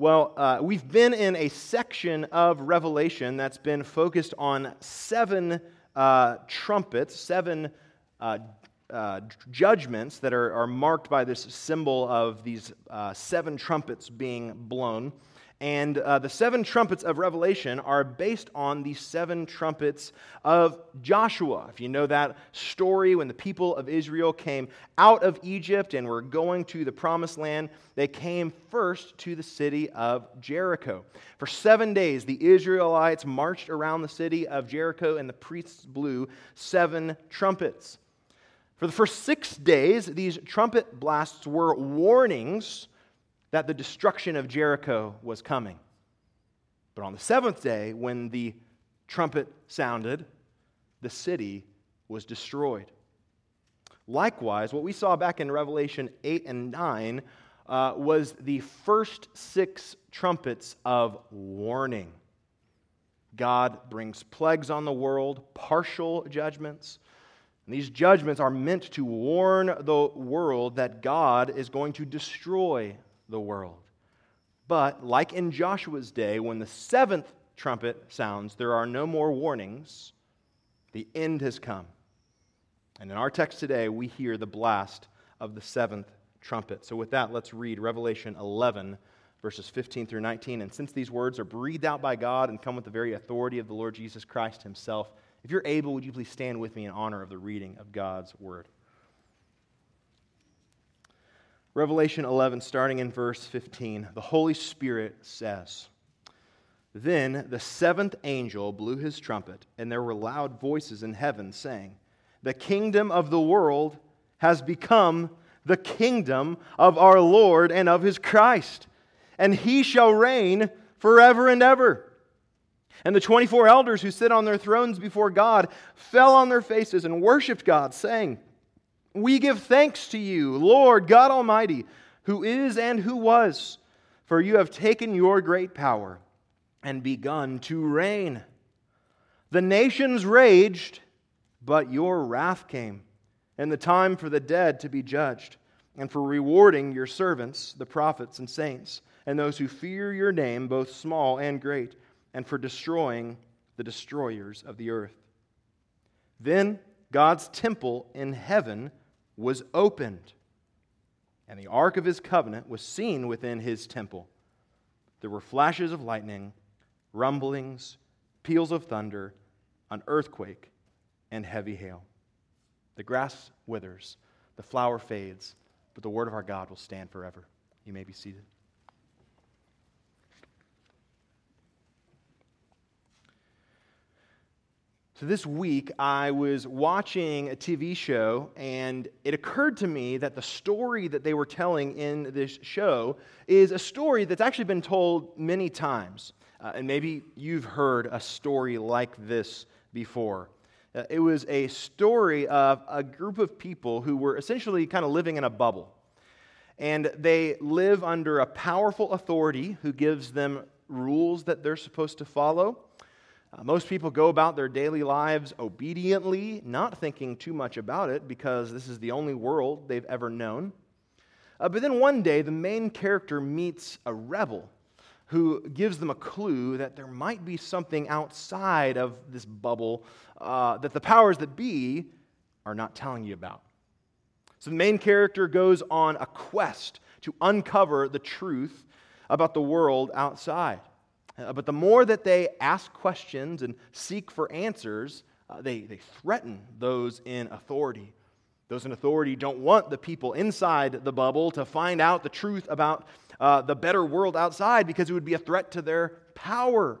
Well, uh, we've been in a section of Revelation that's been focused on seven uh, trumpets, seven uh, uh judgments that are, are, marked by this symbol of these uh, seven trumpets being blown. And uh, the seven trumpets of Revelation are based on the seven trumpets of Joshua. If you know that story, when the people of Israel came out of Egypt and were going to the promised land, they came first to the city of Jericho. For seven days, the Israelites marched around the city of Jericho, and the priests blew seven trumpets. For the first six days, these trumpet blasts were warnings that the destruction of Jericho was coming. But on the seventh day, when the trumpet sounded, the city was destroyed. Likewise, what we saw back in Revelation 8 and 9 uh, was the first six trumpets of warning. God brings plagues on the world, partial judgments. And these judgments are meant to warn the world that God is going to destroy the world. But, like in Joshua's day, when the seventh trumpet sounds, there are no more warnings. The end has come. And in our text today, we hear the blast of the seventh trumpet. So, with that, let's read Revelation 11, verses 15 through 19. And since these words are breathed out by God and come with the very authority of the Lord Jesus Christ himself, if you're able, would you please stand with me in honor of the reading of God's word? Revelation 11, starting in verse 15, the Holy Spirit says, Then the seventh angel blew his trumpet, and there were loud voices in heaven saying, The kingdom of the world has become the kingdom of our Lord and of his Christ, and he shall reign forever and ever. And the 24 elders who sit on their thrones before God fell on their faces and worshiped God, saying, we give thanks to you, Lord God Almighty, who is and who was, for you have taken your great power and begun to reign. The nations raged, but your wrath came, and the time for the dead to be judged, and for rewarding your servants, the prophets and saints, and those who fear your name, both small and great, and for destroying the destroyers of the earth. Then God's temple in heaven was opened, and the ark of his covenant was seen within his temple. There were flashes of lightning, rumblings, peals of thunder, an earthquake, and heavy hail. The grass withers, the flower fades, but the word of our God will stand forever. You may be seated. So, this week I was watching a TV show, and it occurred to me that the story that they were telling in this show is a story that's actually been told many times. Uh, and maybe you've heard a story like this before. Uh, it was a story of a group of people who were essentially kind of living in a bubble. And they live under a powerful authority who gives them rules that they're supposed to follow. Uh, most people go about their daily lives obediently, not thinking too much about it because this is the only world they've ever known. Uh, but then one day, the main character meets a rebel who gives them a clue that there might be something outside of this bubble uh, that the powers that be are not telling you about. So the main character goes on a quest to uncover the truth about the world outside. Uh, but the more that they ask questions and seek for answers, uh, they, they threaten those in authority. Those in authority don't want the people inside the bubble to find out the truth about uh, the better world outside because it would be a threat to their power.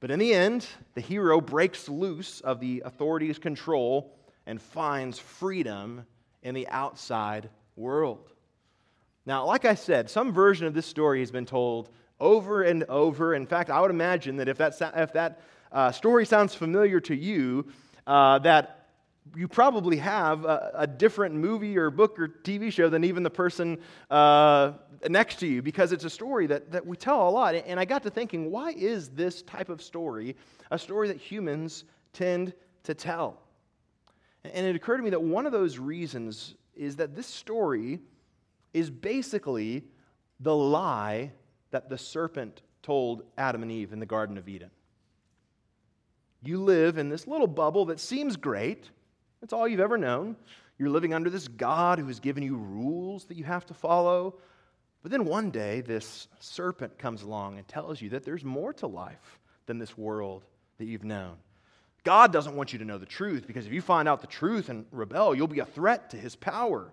But in the end, the hero breaks loose of the authority's control and finds freedom in the outside world. Now, like I said, some version of this story has been told over and over. In fact, I would imagine that if that, if that uh, story sounds familiar to you, uh, that you probably have a, a, different movie or book or TV show than even the person uh, next to you because it's a story that, that we tell a lot. And I got to thinking, why is this type of story a story that humans tend to tell? And it occurred to me that one of those reasons is that this story is basically the lie that the serpent told Adam and Eve in the Garden of Eden. You live in this little bubble that seems great. That's all you've ever known. You're living under this God who has given you rules that you have to follow. But then one day, this serpent comes along and tells you that there's more to life than this world that you've known. God doesn't want you to know the truth because if you find out the truth and rebel, you'll be a threat to his power.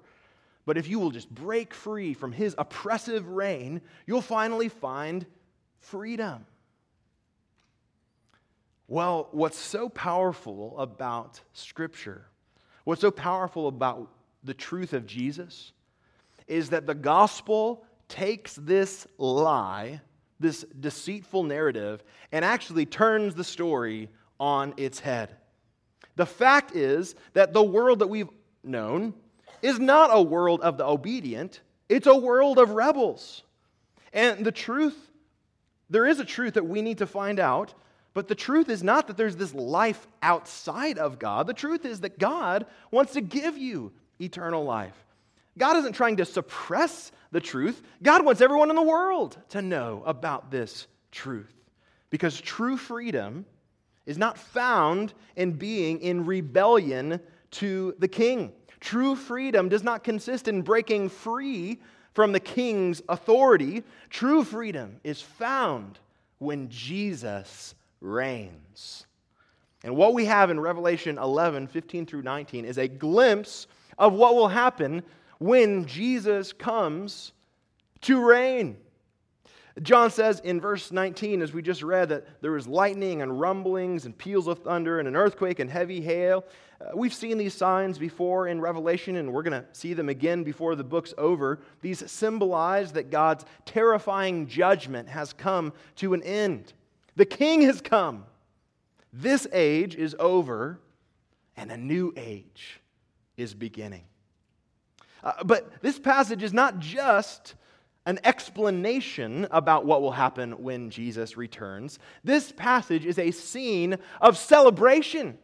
But if you will just break free from his oppressive reign, you'll finally find freedom. Well, what's so powerful about Scripture, what's so powerful about the truth of Jesus, is that the gospel takes this lie, this deceitful narrative, and actually turns the story on its head. The fact is that the world that we've known is not a world of the obedient, it's a world of rebels. And the truth, there is a truth that we need to find out, but the truth is not that there's this life outside of God. The truth is that God wants to give you eternal life. God isn't trying to suppress the truth. God wants everyone in the world to know about this truth. Because true freedom is not found in being in rebellion to the king. True freedom does not consist in breaking free from the king's authority. True freedom is found when Jesus reigns. And what we have in Revelation 11, 15 through 19 is a glimpse of what will happen when Jesus comes to reign. John says in verse 19, as we just read, that there was lightning and rumblings and peals of thunder and an earthquake and heavy hail. Uh, we've seen these signs before in Revelation, and we're going to see them again before the book's over. These symbolize that God's terrifying judgment has come to an end. The king has come. This age is over, and a new age is beginning. Uh, but this passage is not just an explanation about what will happen when Jesus returns. This passage is a scene of celebration.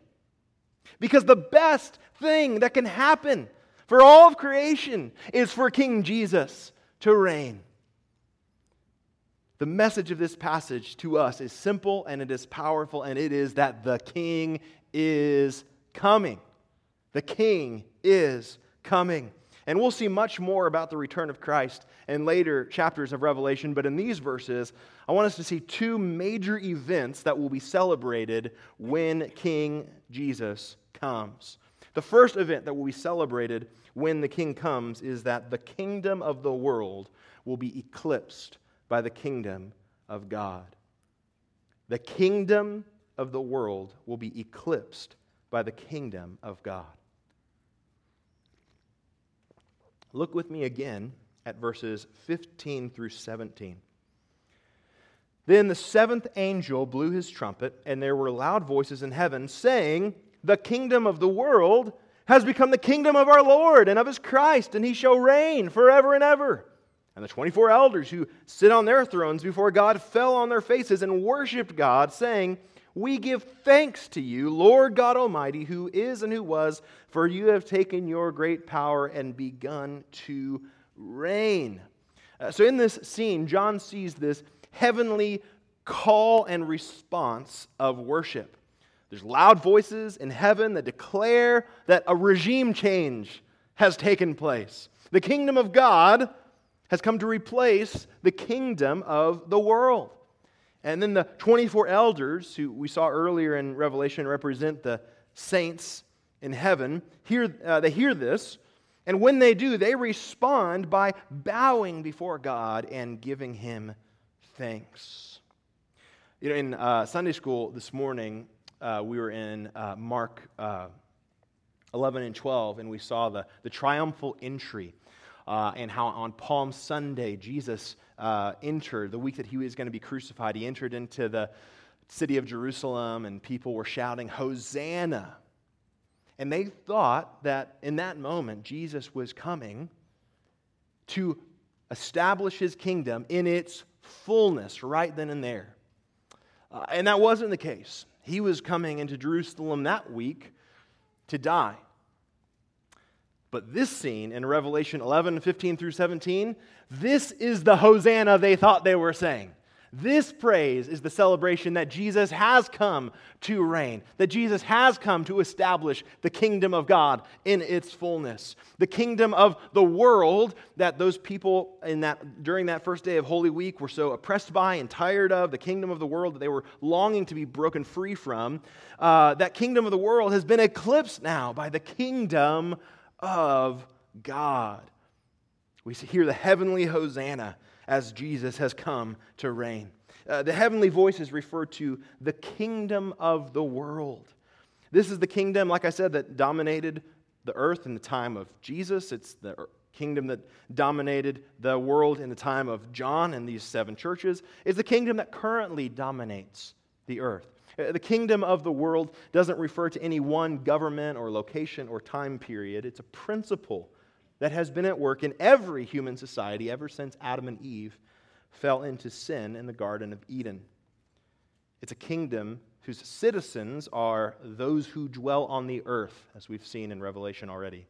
Because the best thing that can happen for all of creation is for King Jesus to reign. The message of this passage to us is simple and it is powerful, and it is that the King is coming. The King is coming. And we'll see much more about the return of Christ in later chapters of Revelation, but in these verses, I want us to see two major events that will be celebrated when King Jesus comes. The first event that will be celebrated when the king comes is that the kingdom of the world will be eclipsed by the kingdom of God. The kingdom of the world will be eclipsed by the kingdom of God. Look with me again at verses 15 through 17. Then the seventh angel blew his trumpet, and there were loud voices in heaven saying, The kingdom of the world has become the kingdom of our Lord and of his Christ, and he shall reign forever and ever. And the 24 elders who sit on their thrones before God fell on their faces and worshiped God, saying, we give thanks to you, Lord God Almighty, who is and who was, for you have taken your great power and begun to reign. Uh, so, in this scene, John sees this heavenly call and response of worship. There's loud voices in heaven that declare that a regime change has taken place. The kingdom of God has come to replace the kingdom of the world. And then the 24 elders, who we saw earlier in Revelation represent the saints in heaven, hear, uh, they hear this. And when they do, they respond by bowing before God and giving him thanks. You know, in uh, Sunday school this morning, uh, we were in uh, Mark uh, 11 and 12, and we saw the, the triumphal entry uh, and how on Palm Sunday, Jesus uh, entered, the week that he was going to be crucified, he entered into the city of Jerusalem and people were shouting, Hosanna. And they thought that in that moment, Jesus was coming to establish his kingdom in its fullness right then and there. Uh, and that wasn't the case. He was coming into Jerusalem that week to die. But this scene in Revelation 11, 15 through 17, this is the Hosanna they thought they were saying. This praise is the celebration that Jesus has come to reign, that Jesus has come to establish the kingdom of God in its fullness. The kingdom of the world that those people in that, during that first day of Holy Week were so oppressed by and tired of, the kingdom of the world that they were longing to be broken free from, uh, that kingdom of the world has been eclipsed now by the kingdom of God. We hear the heavenly Hosanna as Jesus has come to reign. Uh, the heavenly voices refer to the kingdom of the world. This is the kingdom, like I said, that dominated the earth in the time of Jesus. It's the kingdom that dominated the world in the time of John and these seven churches. It's the kingdom that currently dominates the earth. Uh, the kingdom of the world doesn't refer to any one government or location or time period. It's a principle that has been at work in every human society ever since Adam and Eve fell into sin in the Garden of Eden. It's a kingdom whose citizens are those who dwell on the earth, as we've seen in Revelation already.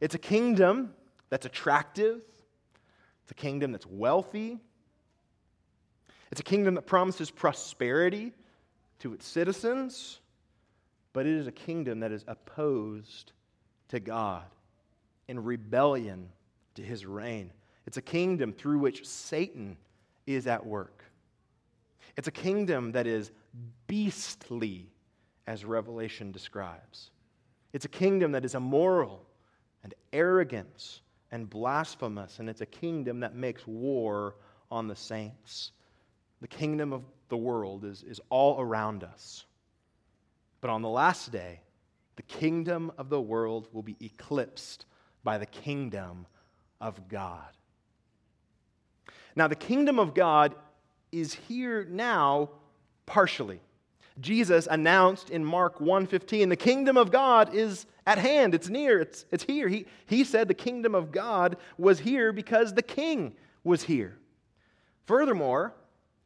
It's a kingdom that's attractive, it's a kingdom that's wealthy, it's a kingdom that promises prosperity to its citizens, but it is a kingdom that is opposed to God in rebellion to his reign. It's a kingdom through which Satan is at work. It's a kingdom that is beastly, as Revelation describes. It's a kingdom that is immoral and arrogant and blasphemous, and it's a kingdom that makes war on the saints. The kingdom of the world is, is all around us. But on the last day, the kingdom of the world will be eclipsed by the kingdom of God. Now, the kingdom of God is here now partially. Jesus announced in Mark 1:15, the kingdom of God is at hand, it's near, it's, it's here. He, he said the kingdom of God was here because the king was here. Furthermore,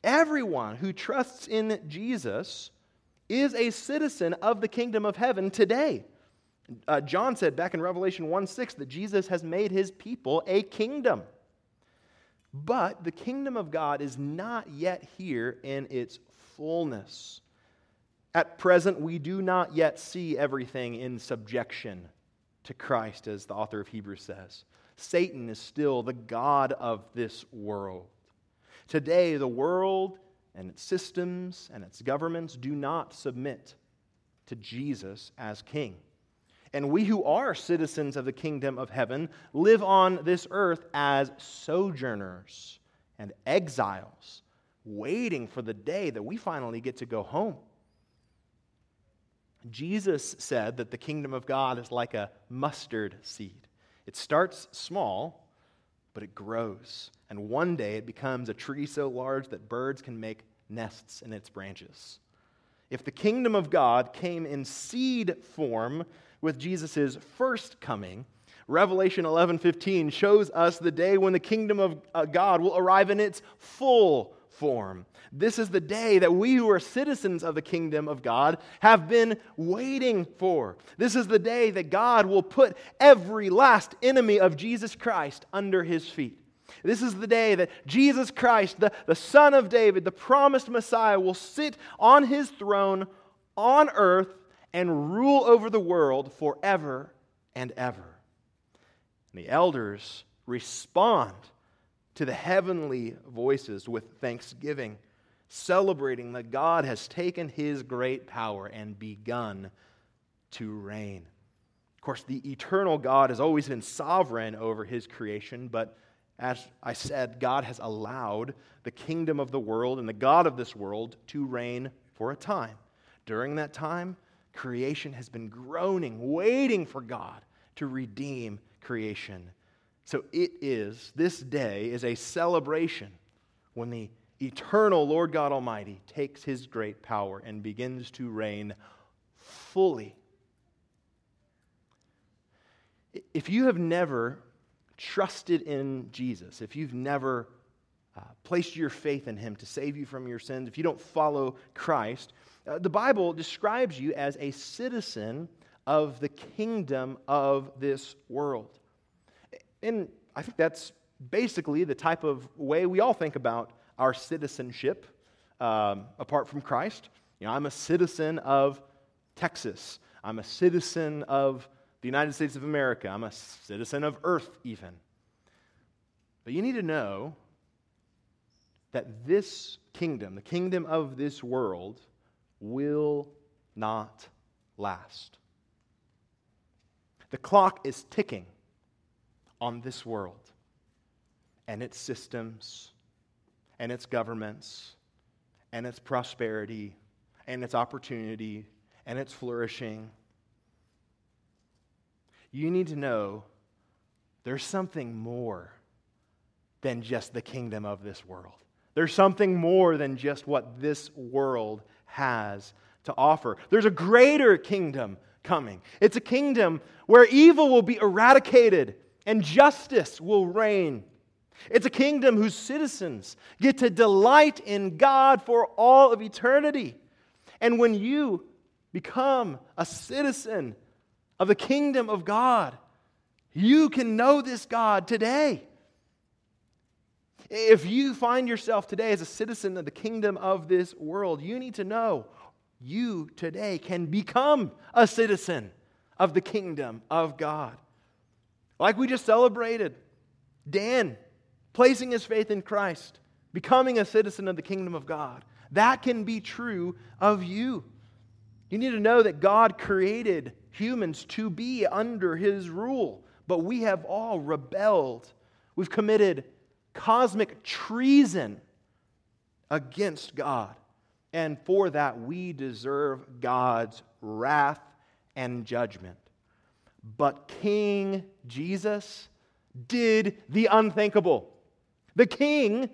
everyone who trusts in Jesus is a citizen of the kingdom of heaven today. Uh, John said back in Revelation 1 6 that Jesus has made his people a kingdom. But the kingdom of God is not yet here in its fullness. At present, we do not yet see everything in subjection to Christ, as the author of Hebrews says. Satan is still the God of this world. Today, the world and its systems and its governments do not submit to Jesus as king. And we who are citizens of the kingdom of heaven live on this earth as sojourners and exiles, waiting for the day that we finally get to go home. Jesus said that the kingdom of God is like a mustard seed. It starts small, but it grows. And one day it becomes a tree so large that birds can make nests in its branches. If the kingdom of God came in seed form, with Jesus' first coming, Revelation 11:15 shows us the day when the kingdom of uh, God will arrive in its full form. This is the day that we who are citizens of the kingdom of God have been waiting for. This is the day that God will put every last enemy of Jesus Christ under his feet. This is the day that Jesus Christ, the, the Son of David, the promised Messiah, will sit on his throne on earth and rule over the world forever and ever. And the elders respond to the heavenly voices with thanksgiving, celebrating that God has taken his great power and begun to reign. Of course, the eternal God has always been sovereign over his creation, but as I said, God has allowed the kingdom of the world and the God of this world to reign for a time. During that time, creation has been groaning, waiting for God to redeem creation. So it is, this day is a celebration when the eternal Lord God Almighty takes his great power and begins to reign fully. If you have never trusted in Jesus, if you've never uh, placed your faith in him to save you from your sins, if you don't follow Christ, uh, the Bible describes you as a citizen of the kingdom of this world. And I think that's basically the type of way we all think about our citizenship um, apart from Christ. You know, I'm a citizen of Texas. I'm a citizen of the United States of America. I'm a citizen of Earth, even. But you need to know that this kingdom, the kingdom of this world, will not last. The clock is ticking on this world and its systems and its governments and its prosperity and its opportunity and its flourishing. You need to know there's something more than just the kingdom of this world. There's something more than just what this world has to offer. There's a greater kingdom coming. It's a kingdom where evil will be eradicated and justice will reign. It's a kingdom whose citizens get to delight in God for all of eternity. And when you become a citizen of the kingdom of God, you can know this God today. If you find yourself today as a citizen of the kingdom of this world, you need to know you today can become a citizen of the kingdom of God. Like we just celebrated, Dan placing his faith in Christ, becoming a citizen of the kingdom of God. That can be true of you. You need to know that God created humans to be under his rule, but we have all rebelled. We've committed cosmic treason against God. And for that, we deserve God's wrath and judgment. But King Jesus did the unthinkable. The king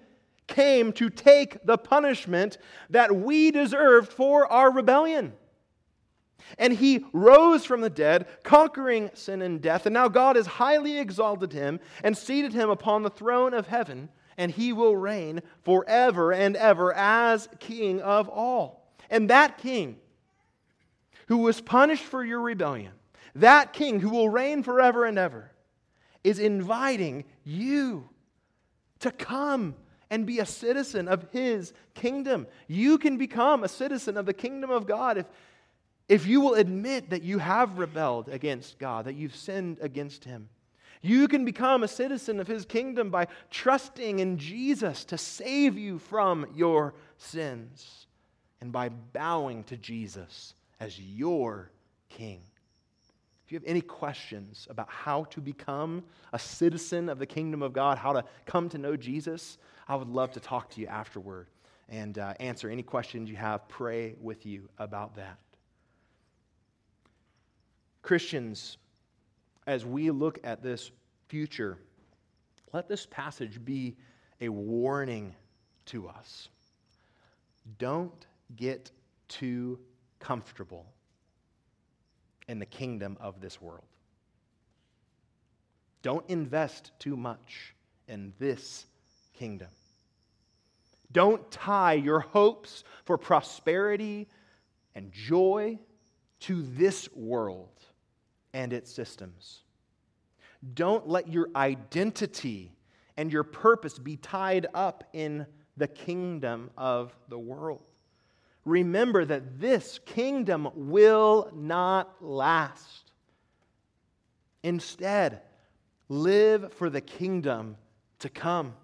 came to take the punishment that we deserved for our rebellion. And he rose from the dead, conquering sin and death. And now God has highly exalted him and seated him upon the throne of heaven, and he will reign forever and ever as king of all. And that king who was punished for your rebellion, that king who will reign forever and ever, is inviting you to come and be a citizen of his kingdom. You can become a citizen of the kingdom of God if, if you will admit that you have rebelled against God, that you've sinned against him. You can become a citizen of his kingdom by trusting in Jesus to save you from your sins and by bowing to Jesus as your king. If you have any questions about how to become a citizen of the kingdom of God, how to come to know Jesus, I would love to talk to you afterward and uh, answer any questions you have, pray with you about that. Christians, as we look at this future, let this passage be a warning to us. Don't get too comfortable in the kingdom of this world. Don't invest too much in this kingdom. Don't tie your hopes for prosperity and joy to this world and its systems. Don't let your identity and your purpose be tied up in the kingdom of the world remember that this kingdom will not last. Instead, live for the kingdom to come.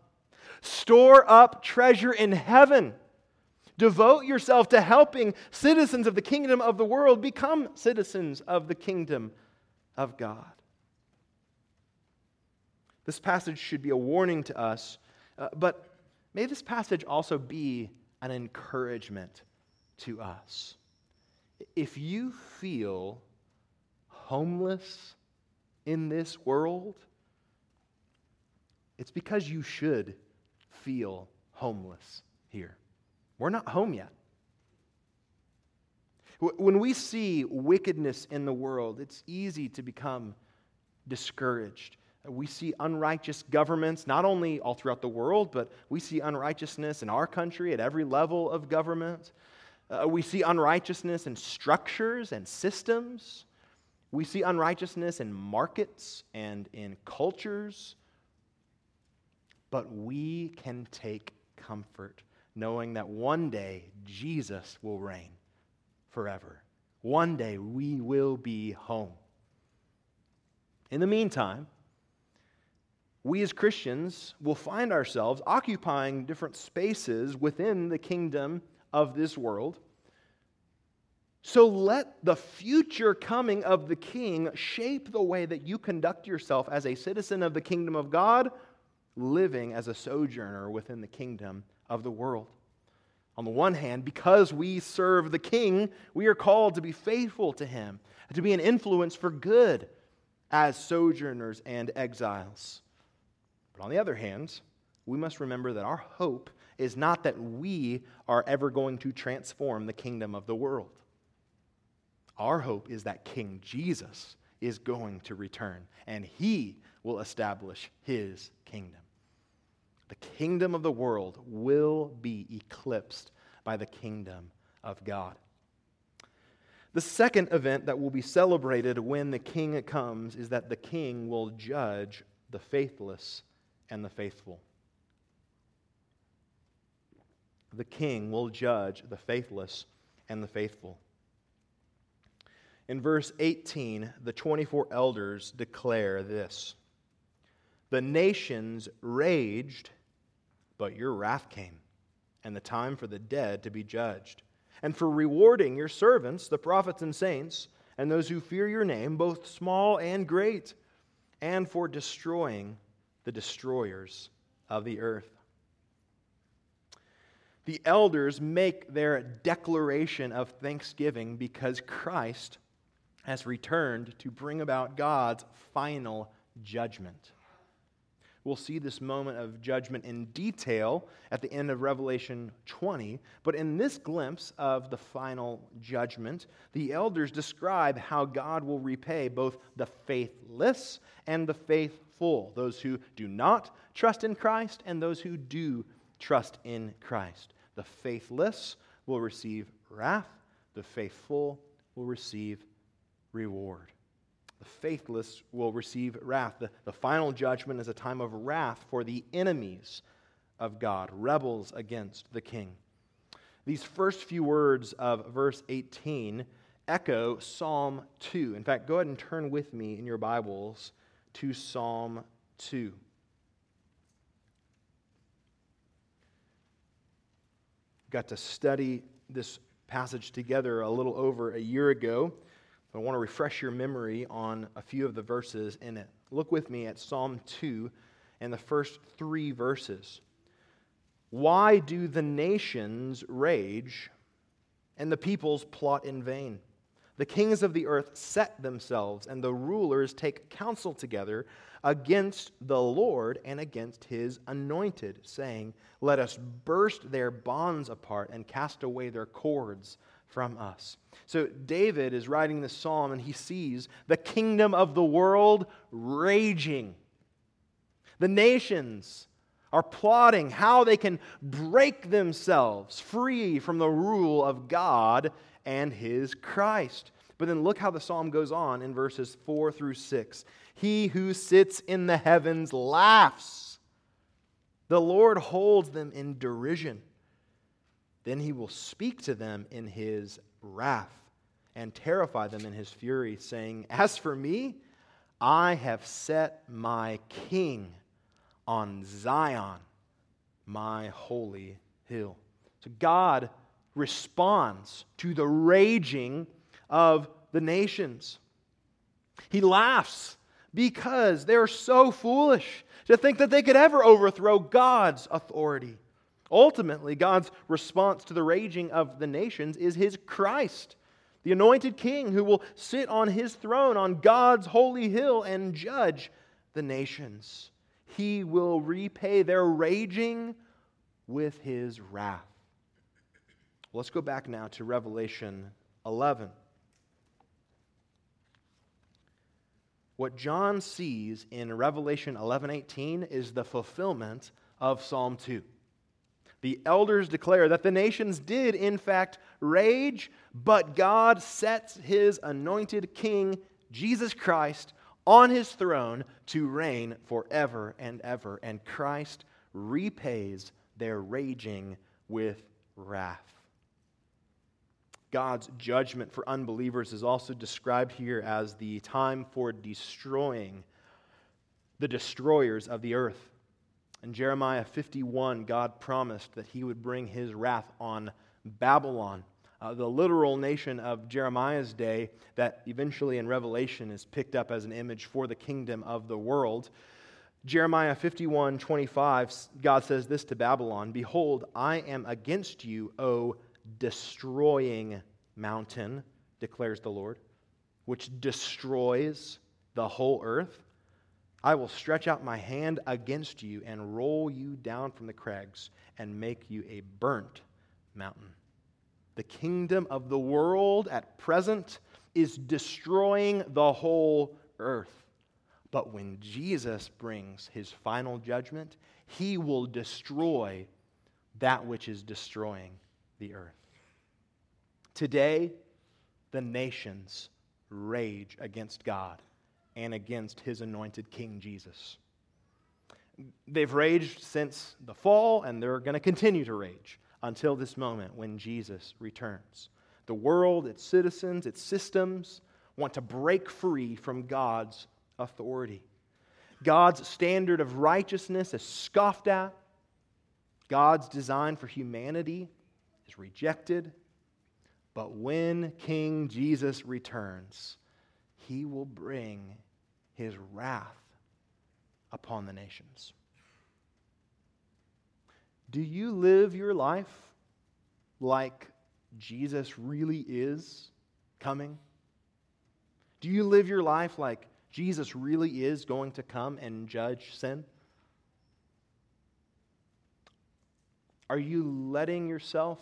Store up treasure in heaven. Devote yourself to helping citizens of the kingdom of the world become citizens of the kingdom of God. This passage should be a warning to us, uh, but may this passage also be an encouragement to us. If you feel homeless in this world, it's because you should feel homeless here. We're not home yet. When we see wickedness in the world, it's easy to become discouraged. We see unrighteous governments, not only all throughout the world, but we see unrighteousness in our country at every level of government. Uh, we see unrighteousness in structures and systems. We see unrighteousness in markets and in cultures, but we can take comfort knowing that one day Jesus will reign forever. One day we will be home. In the meantime, we as Christians will find ourselves occupying different spaces within the kingdom of this world. So let the future coming of the king shape the way that you conduct yourself as a citizen of the kingdom of God, living as a sojourner within the kingdom of the world. On the one hand, because we serve the king, we are called to be faithful to him, to be an influence for good as sojourners and exiles. But on the other hand, we must remember that our hope is not that we are ever going to transform the kingdom of the world. Our hope is that King Jesus is going to return and he will establish his kingdom. The kingdom of the world will be eclipsed by the kingdom of God. The second event that will be celebrated when the king comes is that the king will judge the faithless and the faithful. The king will judge the faithless and the faithful. In verse 18, the 24 elders declare this The nations raged, but your wrath came, and the time for the dead to be judged and for rewarding your servants, the prophets and saints, and those who fear your name, both small and great, and for destroying the destroyers of the earth. The elders make their declaration of thanksgiving because Christ has returned to bring about God's final judgment. We'll see this moment of judgment in detail at the end of Revelation 20. But in this glimpse of the final judgment, the elders describe how God will repay both the faithless and the faithful, those who do not trust in Christ and those who do trust in Christ. The faithless will receive wrath, the faithful will receive reward the faithless will receive wrath. The, the final judgment is a time of wrath for the enemies of God, rebels against the king. These first few words of verse 18 echo Psalm 2. In fact, go ahead and turn with me in your Bibles to Psalm 2. Got to study this passage together a little over a year ago. I want to refresh your memory on a few of the verses in it. Look with me at Psalm 2 and the first three verses. Why do the nations rage and the peoples plot in vain? The kings of the earth set themselves, and the rulers take counsel together against the Lord and against his anointed, saying, Let us burst their bonds apart and cast away their cords from us. So David is writing this psalm and he sees the kingdom of the world raging. The nations are plotting how they can break themselves free from the rule of God and his Christ. But then look how the psalm goes on in verses 4 through 6. He who sits in the heavens laughs. The Lord holds them in derision. Then he will speak to them in his wrath and terrify them in his fury, saying, As for me, I have set my king on Zion, my holy hill. So God responds to the raging of the nations. He laughs because they're so foolish to think that they could ever overthrow God's authority. Ultimately, God's response to the raging of the nations is his Christ, the anointed king who will sit on his throne on God's holy hill and judge the nations. He will repay their raging with his wrath. Let's go back now to Revelation 11. What John sees in Revelation 11:18 is the fulfillment of Psalm 2 the elders declare that the nations did, in fact, rage, but God sets his anointed king, Jesus Christ on his throne to reign forever and ever. And Christ repays their raging with wrath. God's judgment for unbelievers is also described here as the time for destroying the destroyers of the earth. In Jeremiah 51, God promised that he would bring his wrath on Babylon, uh, the literal nation of Jeremiah's day that eventually in Revelation is picked up as an image for the kingdom of the world. Jeremiah 51 25, God says this to Babylon Behold, I am against you, O destroying mountain, declares the Lord, which destroys the whole earth. I will stretch out my hand against you and roll you down from the crags and make you a burnt mountain. The kingdom of the world at present is destroying the whole earth. But when Jesus brings his final judgment, he will destroy that which is destroying the earth. Today, the nations rage against God and against his anointed King Jesus. They've raged since the fall, and they're going to continue to rage until this moment when Jesus returns. The world, its citizens, its systems want to break free from God's authority. God's standard of righteousness is scoffed at. God's design for humanity is rejected. But when King Jesus returns, he will bring his wrath upon the nations. Do you live your life like Jesus really is coming? Do you live your life like Jesus really is going to come and judge sin? Are you letting yourself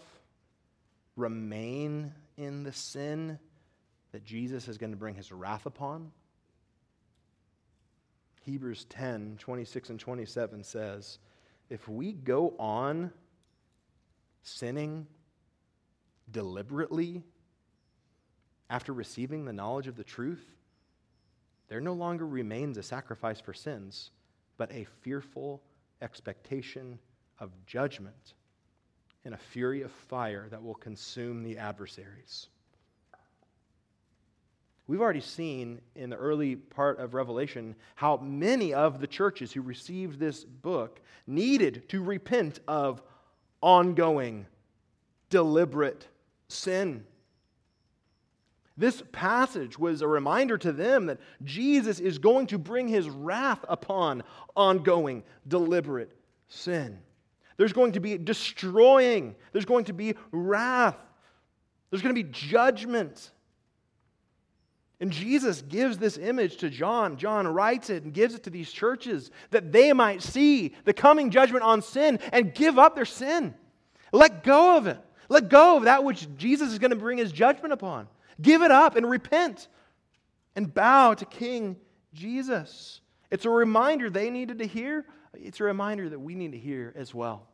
remain in the sin that Jesus is going to bring his wrath upon? Hebrews 10 26 and 27 says, If we go on sinning deliberately after receiving the knowledge of the truth, there no longer remains a sacrifice for sins, but a fearful expectation of judgment and a fury of fire that will consume the adversaries. We've already seen in the early part of Revelation how many of the churches who received this book needed to repent of ongoing, deliberate sin. This passage was a reminder to them that Jesus is going to bring his wrath upon ongoing, deliberate sin. There's going to be destroying, there's going to be wrath, there's going to be judgment. And Jesus gives this image to John. John writes it and gives it to these churches that they might see the coming judgment on sin and give up their sin. Let go of it. Let go of that which Jesus is going to bring his judgment upon. Give it up and repent and bow to King Jesus. It's a reminder they needed to hear. It's a reminder that we need to hear as well.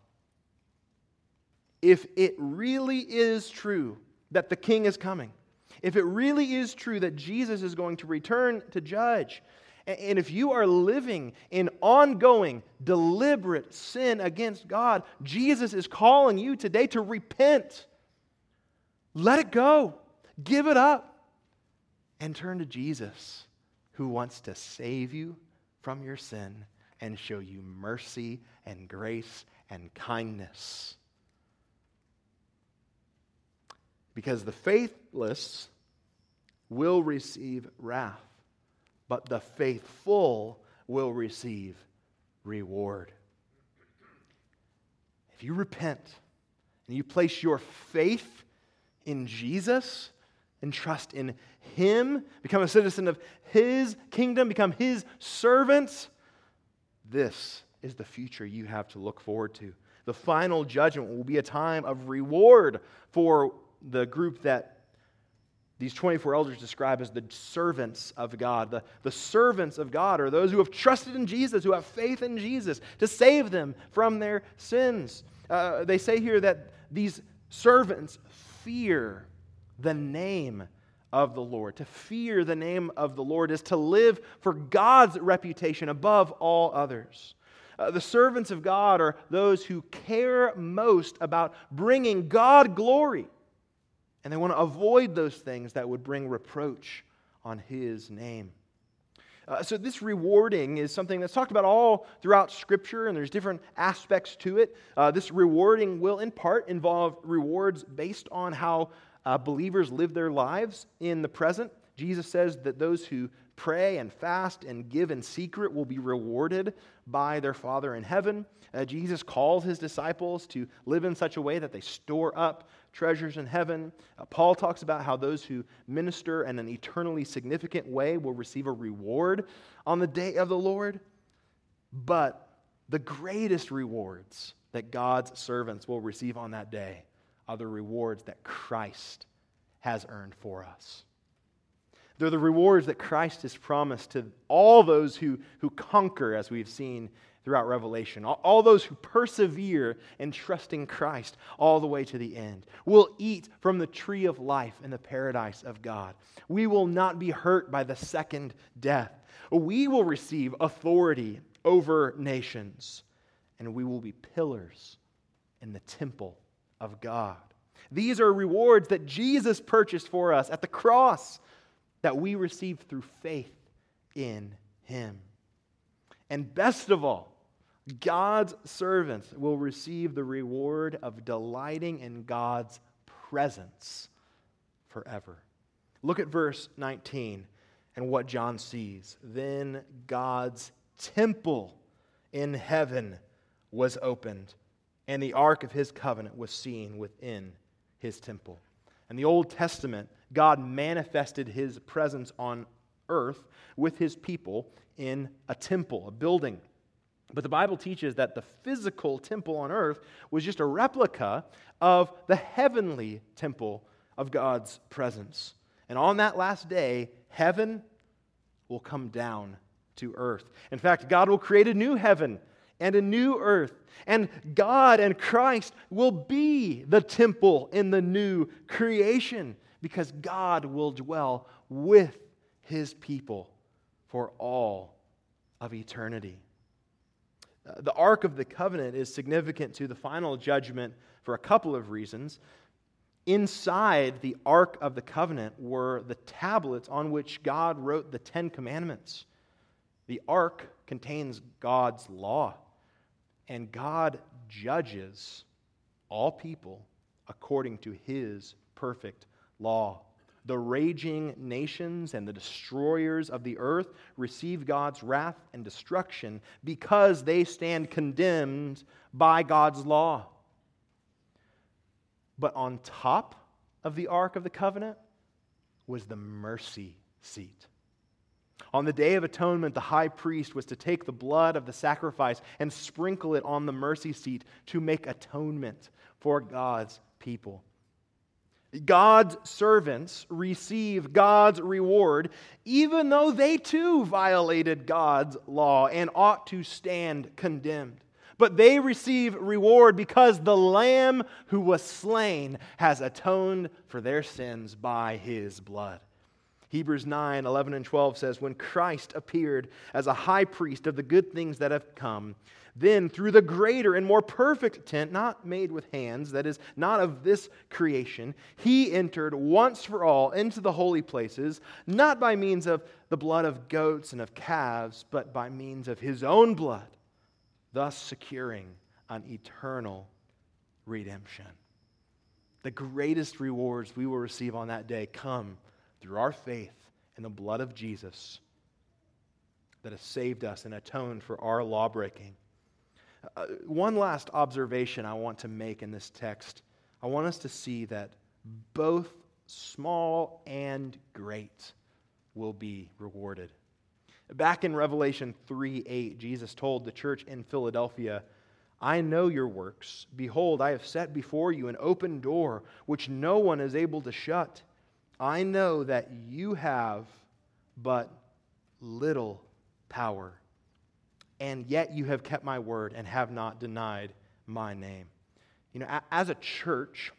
If it really is true that the king is coming, if it really is true that Jesus is going to return to judge, and if you are living in ongoing, deliberate sin against God, Jesus is calling you today to repent. Let it go, give it up, and turn to Jesus, who wants to save you from your sin and show you mercy and grace and kindness. Because the faithless will receive wrath, but the faithful will receive reward. If you repent and you place your faith in Jesus and trust in Him, become a citizen of His kingdom, become His servants, this is the future you have to look forward to. The final judgment will be a time of reward for the group that these 24 elders describe as the servants of God. The, the servants of God are those who have trusted in Jesus, who have faith in Jesus to save them from their sins. Uh, they say here that these servants fear the name of the Lord. To fear the name of the Lord is to live for God's reputation above all others. Uh, the servants of God are those who care most about bringing God glory, and they want to avoid those things that would bring reproach on His name. Uh, so, this rewarding is something that's talked about all throughout Scripture, and there's different aspects to it. Uh, this rewarding will, in part, involve rewards based on how uh, believers live their lives in the present. Jesus says that those who pray and fast and give in secret will be rewarded by their Father in heaven. Uh, Jesus calls his disciples to live in such a way that they store up treasures in heaven. Uh, Paul talks about how those who minister in an eternally significant way will receive a reward on the day of the Lord. But the greatest rewards that God's servants will receive on that day are the rewards that Christ has earned for us. They're the rewards that Christ has promised to all those who, who conquer, as we've seen throughout Revelation. All, all, those who persevere in trusting Christ all the way to the end will eat from the tree of life in the paradise of God. We will not be hurt by the second death. We will receive authority over nations, and we will be pillars in the temple of God. These are rewards that Jesus purchased for us at the cross that we receive through faith in Him. And best of all, God's servants will receive the reward of delighting in God's presence forever. Look at verse 19 and what John sees. Then God's temple in heaven was opened, and the ark of his covenant was seen within his temple. In the Old Testament, God manifested his presence on earth with his people in a temple, a building. But the Bible teaches that the physical temple on earth was just a replica of the heavenly temple of God's presence. And on that last day, heaven will come down to earth. In fact, God will create a new heaven and a new earth. And God and Christ will be the temple in the new creation because God will dwell with his people for all of eternity. Uh, the Ark of the Covenant is significant to the final judgment for a couple of reasons. Inside the Ark of the Covenant were the tablets on which God wrote the Ten Commandments. The Ark contains God's law, and God judges all people according to his perfect law. The raging nations and the destroyers of the earth receive God's wrath and destruction because they stand condemned by God's law. But on top of the Ark of the Covenant was the mercy seat. On the Day of Atonement, the high priest was to take the blood of the sacrifice and sprinkle it on the mercy seat to make atonement for God's people. God's servants receive God's reward, even though they too violated God's law and ought to stand condemned. But they receive reward because the Lamb who was slain has atoned for their sins by his blood. Hebrews 9 11 and 12 says, When Christ appeared as a high priest of the good things that have come, then, through the greater and more perfect tent, not made with hands, that is, not of this creation, he entered once for all into the holy places, not by means of the blood of goats and of calves, but by means of his own blood, thus securing an eternal redemption. The greatest rewards we will receive on that day come through our faith in the blood of Jesus that has saved us and atoned for our lawbreaking. Uh, one last observation I want to make in this text. I want us to see that both small and great will be rewarded. Back in Revelation 3 8, Jesus told the church in Philadelphia, I know your works. Behold, I have set before you an open door which no one is able to shut. I know that you have but little power and yet you have kept my word and have not denied my name. You know, as a church,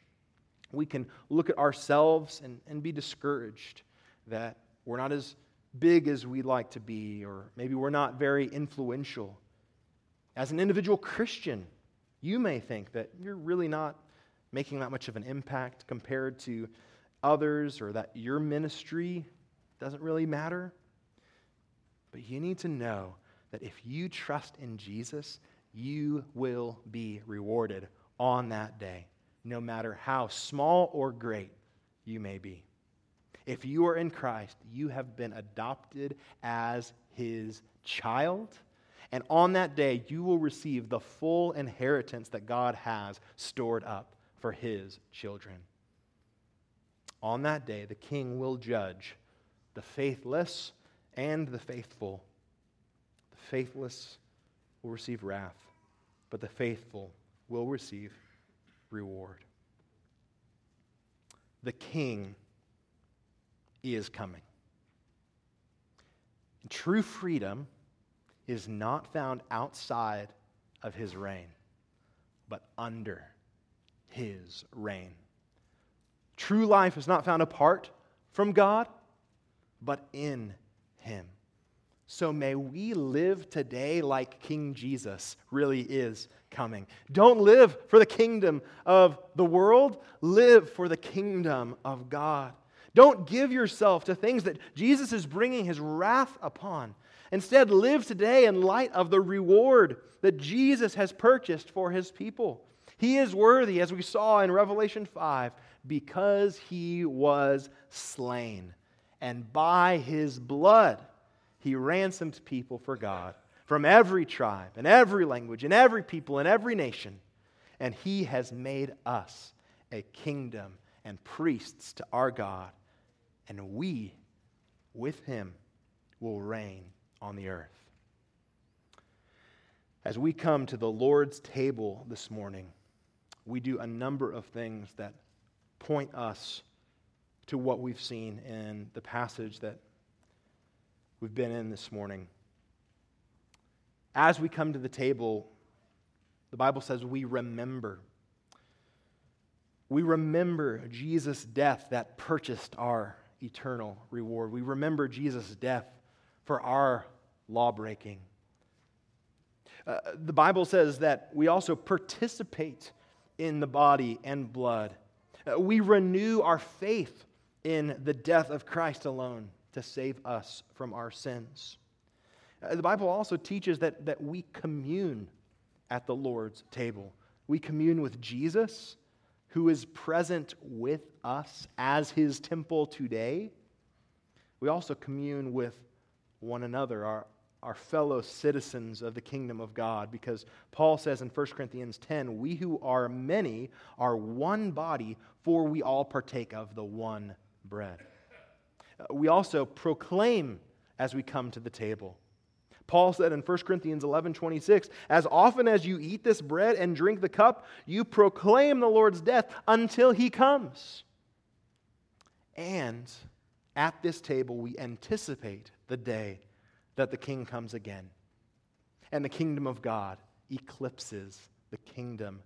we can look at ourselves and, and be discouraged that we're not as big as we'd like to be, or maybe we're not very influential. As an individual Christian, you may think that you're really not making that much of an impact compared to others, or that your ministry doesn't really matter. But you need to know that if you trust in Jesus, you will be rewarded on that day, no matter how small or great you may be. If you are in Christ, you have been adopted as his child. And on that day, you will receive the full inheritance that God has stored up for his children. On that day, the king will judge the faithless and the faithful. The faithless will receive wrath, but the faithful will receive reward. The king is coming. True freedom is not found outside of his reign, but under his reign. True life is not found apart from God, but in him. So may we live today like King Jesus really is coming. Don't live for the kingdom of the world, live for the kingdom of God. Don't give yourself to things that Jesus is bringing his wrath upon. Instead, live today in light of the reward that Jesus has purchased for his people. He is worthy, as we saw in Revelation 5, because he was slain. And by his blood, he ransomed people for God from every tribe and every language and every people and every nation. And he has made us a kingdom and priests to our God and we, with him, will reign on the earth. As we come to the Lord's table this morning, we do a number of things that point us to what we've seen in the passage that we've been in this morning. As we come to the table, the Bible says we remember. We remember Jesus' death that purchased our eternal reward. We remember Jesus' death for our law breaking. Uh, the Bible says that we also participate in the body and blood. Uh, we renew our faith in the death of Christ alone to save us from our sins. Uh, the Bible also teaches that, that we commune at the Lord's table. We commune with Jesus who is present with us as his temple today, we also commune with one another, our, our fellow citizens of the kingdom of God, because Paul says in 1 Corinthians 10, We who are many are one body, for we all partake of the one bread. Uh, we also proclaim as we come to the table. Paul said in 1 Corinthians 11 26, As often as you eat this bread and drink the cup, you proclaim the Lord's death until he comes. And at this table, we anticipate the day that the king comes again. And the kingdom of God eclipses the kingdom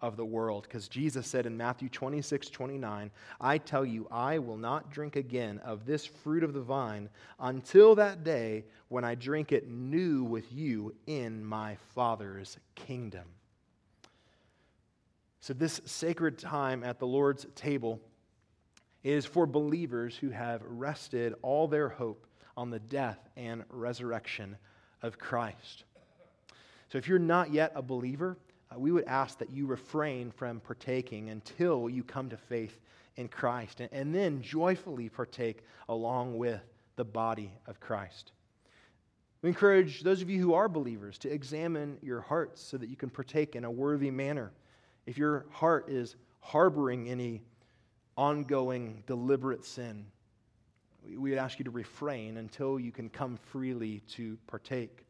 of the world. Because Jesus said in Matthew 26, 29, I tell you, I will not drink again of this fruit of the vine until that day when I drink it new with you in my Father's kingdom. So, this sacred time at the Lord's table is for believers who have rested all their hope on the death and resurrection of Christ. So, if you're not yet a believer, uh, we would ask that you refrain from partaking until you come to faith in Christ and, and then joyfully partake along with the body of Christ. We encourage those of you who are believers to examine your hearts so that you can partake in a worthy manner. If your heart is harboring any ongoing, deliberate sin, we would ask you to refrain until you can come freely to partake.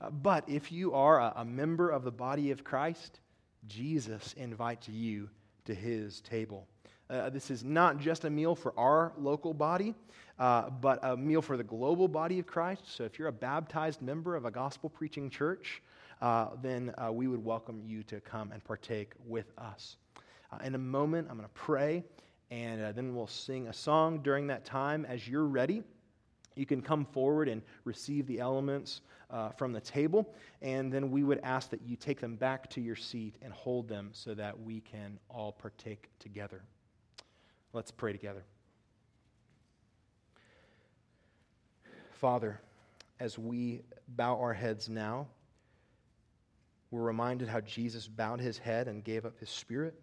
Uh, but if you are a, member of the body of Christ, Jesus invites you to his table. Uh, this is not just a meal for our local body, uh, but a meal for the global body of Christ. So if you're a baptized member of a gospel preaching church, uh, then uh, we would welcome you to come and partake with us. Uh, in a moment, I'm going to pray, and uh, then we'll sing a song during that time. As you're ready, you can come forward and receive the elements uh, from the table, and then we would ask that you take them back to your seat and hold them so that we can all partake together. Let's pray together. Father, as we bow our heads now, we're reminded how Jesus bowed his head and gave up his spirit.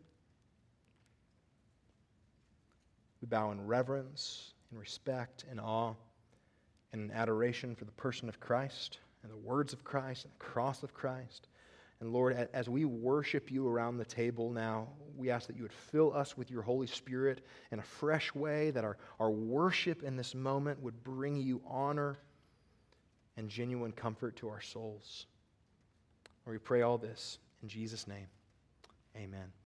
We bow in reverence, in respect, in awe, and in adoration for the person of Christ and the words of Christ and the cross of Christ. And Lord, as we worship you around the table now, we ask that you would fill us with your Holy Spirit in a fresh way, that our, our worship in this moment would bring you honor and genuine comfort to our souls. we pray all this in Jesus' name. Amen.